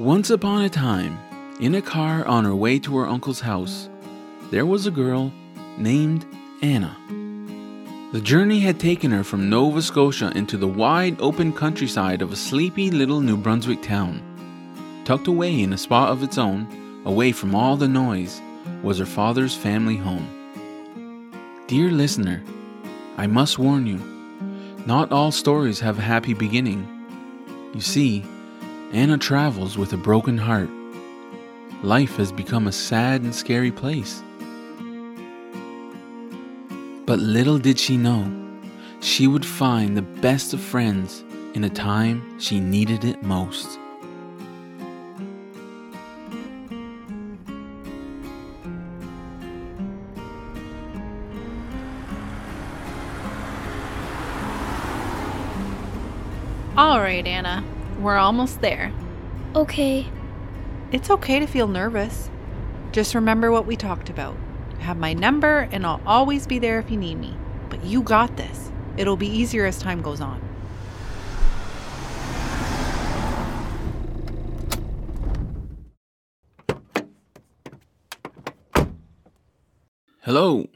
Once upon a time, in a car on her way to her uncle's house, there was a girl named Anna. The journey had taken her from Nova Scotia into the wide open countryside of a sleepy little New Brunswick town. Tucked away in a spot of its own, away from all the noise, was her father's family home. Dear listener, I must warn you, not all stories have a happy beginning. You see, Anna travels with a broken heart. Life has become a sad and scary place. But little did she know, she would find the best of friends in a time she needed it most. All right, Anna. We're almost there. Okay. It's okay to feel nervous. Just remember what we talked about. You have my number, and I'll always be there if you need me. But you got this. It'll be easier as time goes on. Hello,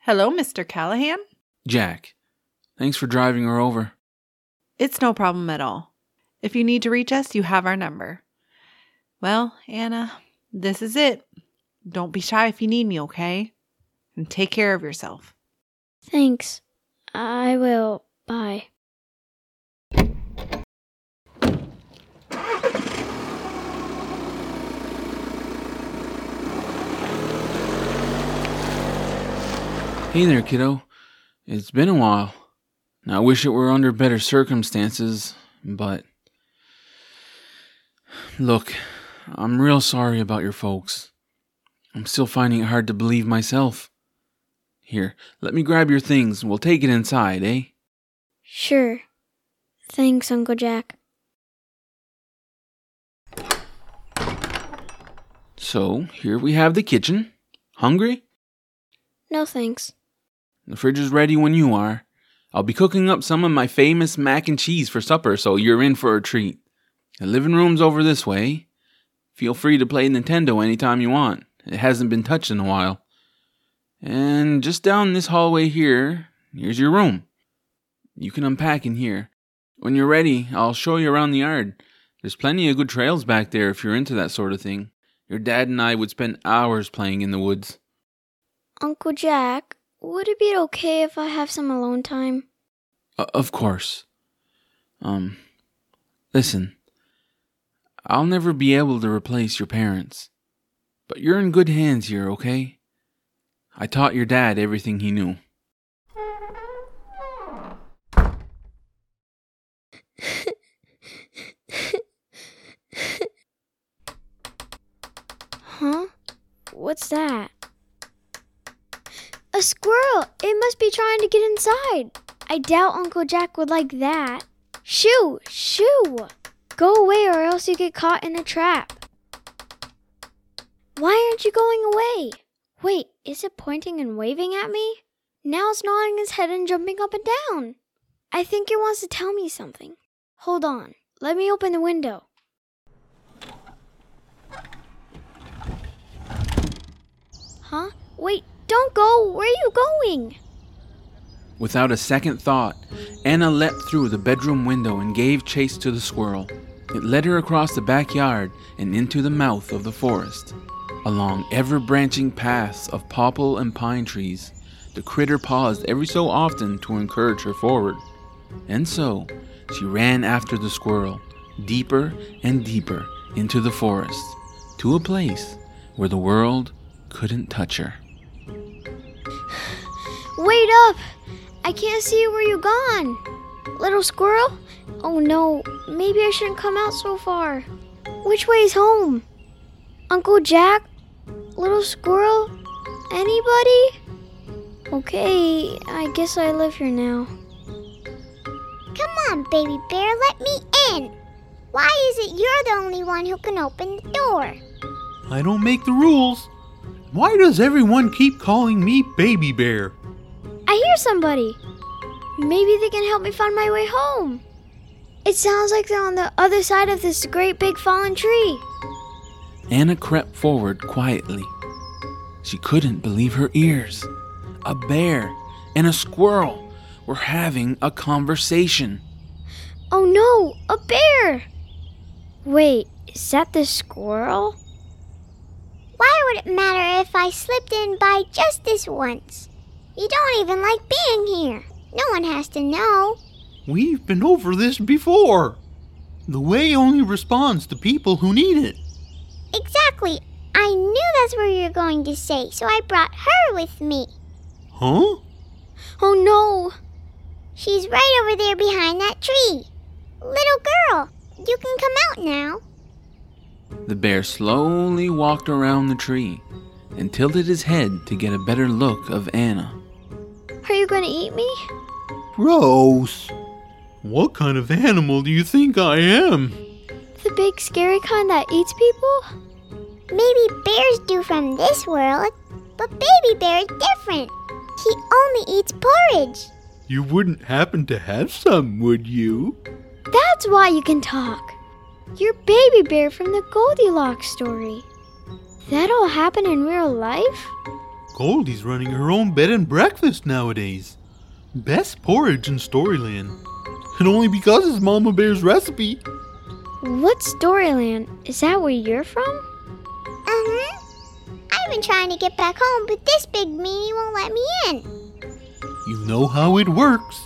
Hello, Mr. Callahan. Jack. Thanks for driving her over. It's no problem at all. If you need to reach us, you have our number. Well, Anna, this is it. Don't be shy if you need me, okay? And take care of yourself. Thanks. I will. Bye. Hey there, kiddo. It's been a while. I wish it were under better circumstances, but. Look, I'm real sorry about your folks. I'm still finding it hard to believe myself. Here, let me grab your things and we'll take it inside, eh? Sure. Thanks, Uncle Jack. So, here we have the kitchen. Hungry? No thanks. The fridge is ready when you are. I'll be cooking up some of my famous mac and cheese for supper, so you're in for a treat. The living room's over this way. Feel free to play Nintendo anytime you want. It hasn't been touched in a while. And just down this hallway here, here's your room. You can unpack in here. When you're ready, I'll show you around the yard. There's plenty of good trails back there if you're into that sort of thing. Your dad and I would spend hours playing in the woods. Uncle Jack, would it be okay if I have some alone time? Uh, of course. Um, listen. I'll never be able to replace your parents. But you're in good hands here, okay? I taught your dad everything he knew. Huh? What's that? A squirrel! It must be trying to get inside. I doubt Uncle Jack would like that. Shoo! Shoo! Go away or else you get caught in a trap. Why aren't you going away? Wait, is it pointing and waving at me? Now it's nodding its head and jumping up and down. I think it wants to tell me something. Hold on. Let me open the window. Huh? Wait, don't go. Where are you going? Without a second thought, Anna leapt through the bedroom window and gave chase to the squirrel. It led her across the backyard and into the mouth of the forest. Along ever branching paths of popple and pine trees, the critter paused every so often to encourage her forward. And so, she ran after the squirrel, deeper and deeper into the forest, to a place where the world couldn't touch her. Wait up! I can't see where you gone. Little squirrel? Oh no, maybe I shouldn't come out so far. Which way is home? Uncle Jack? Little squirrel? Anybody? Okay, I guess I live here now. Come on, baby bear, let me in. Why is it you're the only one who can open the door? I don't make the rules. Why does everyone keep calling me Baby Bear? I hear somebody. Maybe they can help me find my way home. It sounds like they're on the other side of this great big fallen tree. Anna crept forward quietly. She couldn't believe her ears. A bear and a squirrel were having a conversation. Oh no, a bear! Wait, is that the squirrel? Why would it matter if I slipped in by just this once? You don't even like being here. No one has to know. We've been over this before. The way only responds to people who need it. Exactly. I knew that's what you were going to say, so I brought her with me. Huh? Oh no! She's right over there behind that tree. Little girl, you can come out now. The bear slowly walked around the tree and tilted his head to get a better look of Anna. Are you gonna eat me? Gross. What kind of animal do you think I am? The big scary kind that eats people? Maybe bears do from this world, but Baby Bear is different. He only eats porridge. You wouldn't happen to have some, would you? That's why you can talk. You're Baby Bear from the Goldilocks story. That all happened in real life? Goldie's running her own bed and breakfast nowadays. Best porridge in Storyland. And only because it's Mama Bear's recipe. What Storyland? Is that where you're from? Uh-huh. I've been trying to get back home, but this big meanie won't let me in. You know how it works.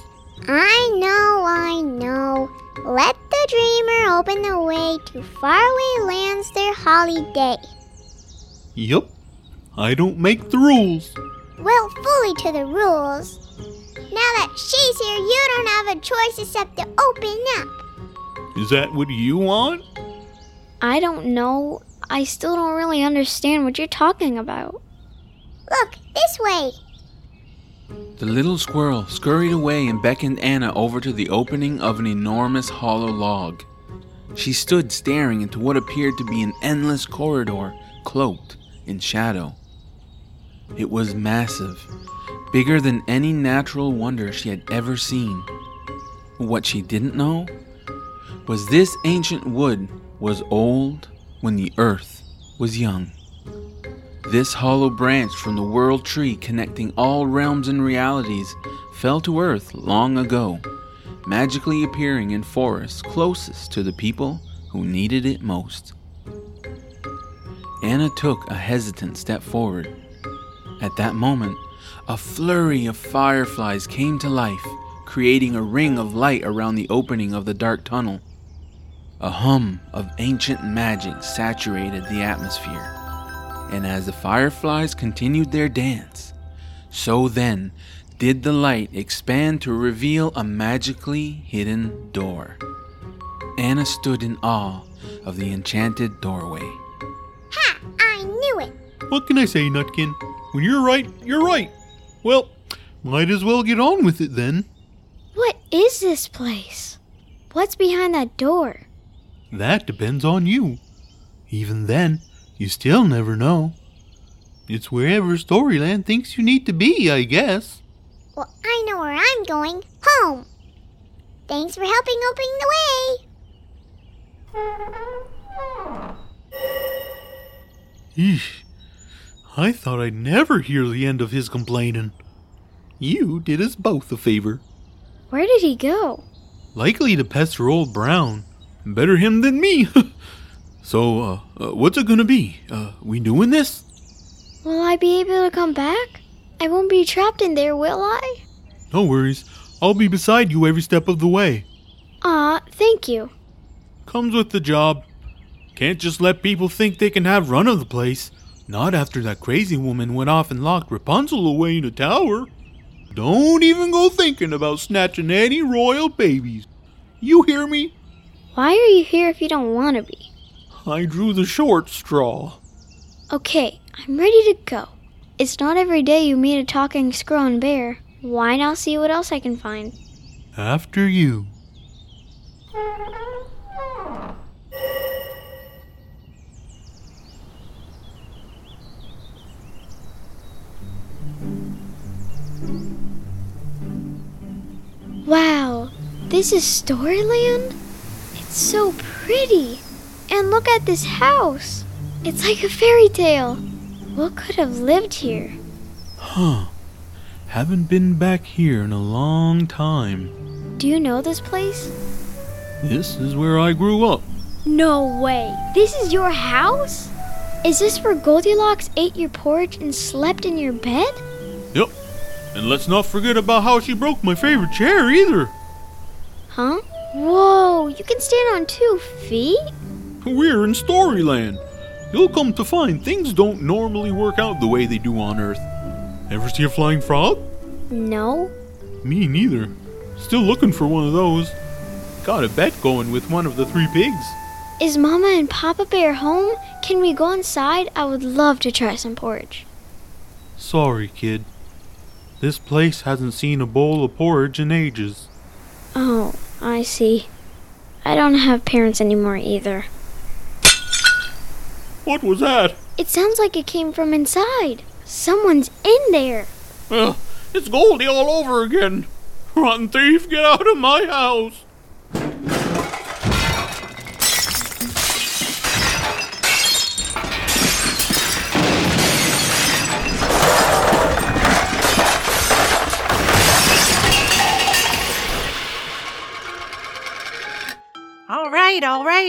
I know, I know. Let the dreamer open the way to faraway lands their holiday. Yup. I don't make the rules. Well, fully to the rules. Now that she's here, you don't have a choice except to open up. Is that what you want? I don't know. I still don't really understand what you're talking about. Look, this way. The little squirrel scurried away and beckoned Anna over to the opening of an enormous hollow log. She stood staring into what appeared to be an endless corridor cloaked in shadow. It was massive, bigger than any natural wonder she had ever seen. What she didn't know was this ancient wood was old when the earth was young. This hollow branch from the world tree connecting all realms and realities fell to earth long ago, magically appearing in forests closest to the people who needed it most. Anna took a hesitant step forward. At that moment, a flurry of fireflies came to life, creating a ring of light around the opening of the dark tunnel. A hum of ancient magic saturated the atmosphere. And as the fireflies continued their dance, so then did the light expand to reveal a magically hidden door. Anna stood in awe of the enchanted doorway. Ha! I knew it. What can I say, Nutkin? When you're right, you're right. Well, might as well get on with it then. What is this place? What's behind that door? That depends on you. Even then, you still never know. It's wherever Storyland thinks you need to be, I guess. Well, I know where I'm going. Home. Thanks for helping open the way. Eesh. I thought I'd never hear the end of his complaining. You did us both a favor. Where did he go? Likely to pester old Brown. Better him than me. so, uh, uh, what's it gonna be? Uh, we doing this? Will I be able to come back? I won't be trapped in there, will I? No worries. I'll be beside you every step of the way. Ah, thank you. Comes with the job. Can't just let people think they can have run of the place. Not after that crazy woman went off and locked Rapunzel away in a tower. Don't even go thinking about snatching any royal babies. You hear me? Why are you here if you don't want to be? I drew the short straw. Okay, I'm ready to go. It's not every day you meet a talking squirrel and bear. Why not see what else I can find? After you. Wow, this is Storyland? It's so pretty. And look at this house. It's like a fairy tale. What could have lived here? Huh. Haven't been back here in a long time. Do you know this place? This is where I grew up. No way. This is your house? Is this where Goldilocks ate your porridge and slept in your bed? Yep. And let's not forget about how she broke my favorite chair either. Huh? Whoa, you can stand on two feet? We're in Storyland. You'll come to find things don't normally work out the way they do on Earth. Ever see a flying frog? No. Me neither. Still looking for one of those. Got a bet going with one of the three pigs. Is Mama and Papa Bear home? Can we go inside? I would love to try some porridge. Sorry, kid. This place hasn't seen a bowl of porridge in ages. Oh, I see. I don't have parents anymore either. What was that? It sounds like it came from inside. Someone's in there. Uh, it's Goldie all over again. Rotten thief, get out of my house.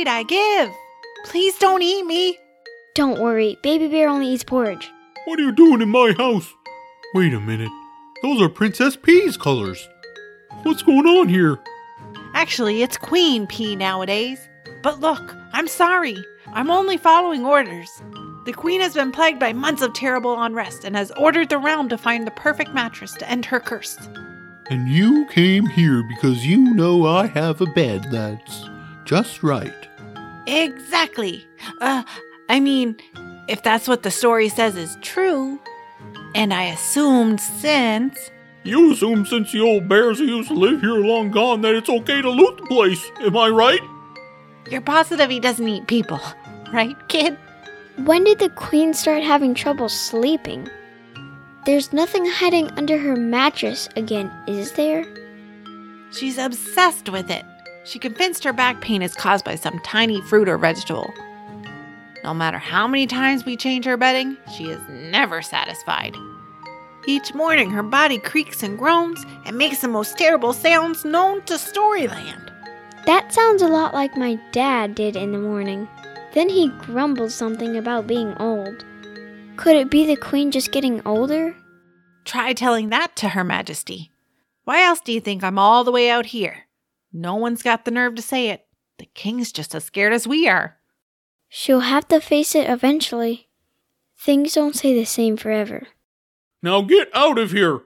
Right, I give. Please don't eat me. Don't worry, Baby Bear only eats porridge. What are you doing in my house? Wait a minute. Those are Princess Pea's colors. What's going on here? Actually, it's Queen Pea nowadays. But look, I'm sorry. I'm only following orders. The Queen has been plagued by months of terrible unrest and has ordered the realm to find the perfect mattress to end her curse. And you came here because you know I have a bed that's just right. Exactly. Uh, I mean, if that's what the story says is true, and I assumed since. You assume since the old bears who used to live here long gone that it's okay to loot the place, am I right? You're positive he doesn't eat people, right, kid? When did the Queen start having trouble sleeping? There's nothing hiding under her mattress again, is there? She's obsessed with it. She convinced her back pain is caused by some tiny fruit or vegetable. No matter how many times we change her bedding, she is never satisfied. Each morning, her body creaks and groans and makes the most terrible sounds known to Storyland. That sounds a lot like my dad did in the morning. Then he grumbled something about being old. Could it be the Queen just getting older? Try telling that to Her Majesty. Why else do you think I'm all the way out here? No one's got the nerve to say it. The king's just as scared as we are. She'll have to face it eventually. Things don't stay the same forever. Now get out of here!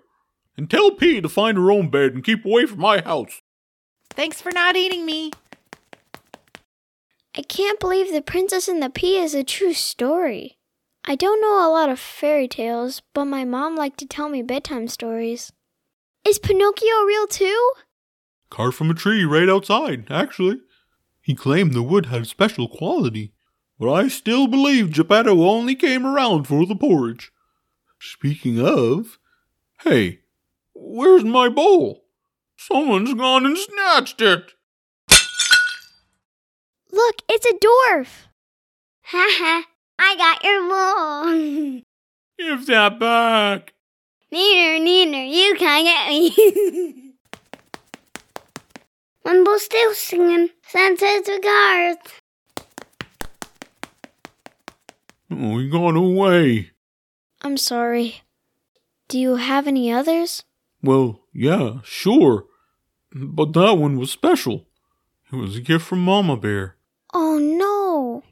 And tell Pea to find her own bed and keep away from my house. Thanks for not eating me. I can't believe The Princess and the Pea is a true story. I don't know a lot of fairy tales, but my mom liked to tell me bedtime stories. Is Pinocchio real too? Carved from a tree right outside, actually. He claimed the wood had a special quality. But I still believe Geppetto only came around for the porridge. Speaking of, hey, where's my bowl? Someone's gone and snatched it. Look, it's a dwarf. Ha ha, I got your bowl. Give that back. Neither, neither, you can't get me. Wimble's still singing Santa's regards. He got away. I'm sorry. Do you have any others? Well, yeah, sure. But that one was special. It was a gift from Mama Bear. Oh no.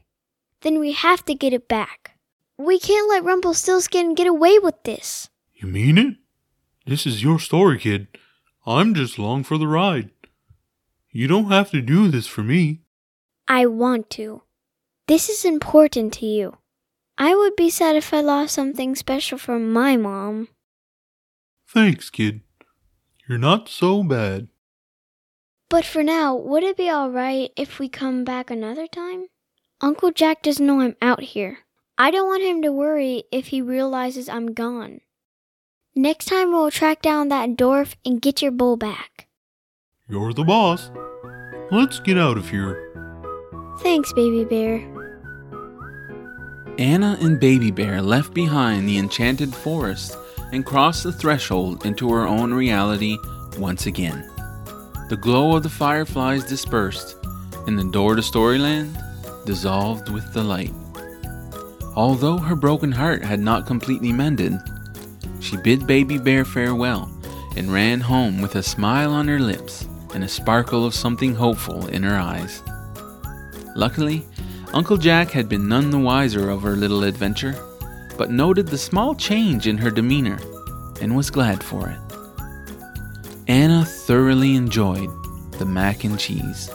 Then we have to get it back. We can't let Rumpelstiltskin get away with this. You mean it? This is your story, kid. I'm just along for the ride. You don't have to do this for me. I want to. This is important to you. I would be sad if I lost something special from my mom. Thanks, kid. You're not so bad. But for now, would it be alright if we come back another time? Uncle Jack doesn't know I'm out here. I don't want him to worry if he realizes I'm gone. Next time we'll track down that dwarf and get your bowl back. You're the boss. Let's get out of here. Thanks, baby bear. Anna and Baby Bear left behind the enchanted forest and crossed the threshold into her own reality once again. The glow of the fireflies dispersed, and the door to Storyland dissolved with the light. Although her broken heart had not completely mended, she bid Baby Bear farewell and ran home with a smile on her lips and a sparkle of something hopeful in her eyes. Luckily, Uncle Jack had been none the wiser of her little adventure, but noted the small change in her demeanor and was glad for it. Anna thoroughly enjoyed the mac and cheese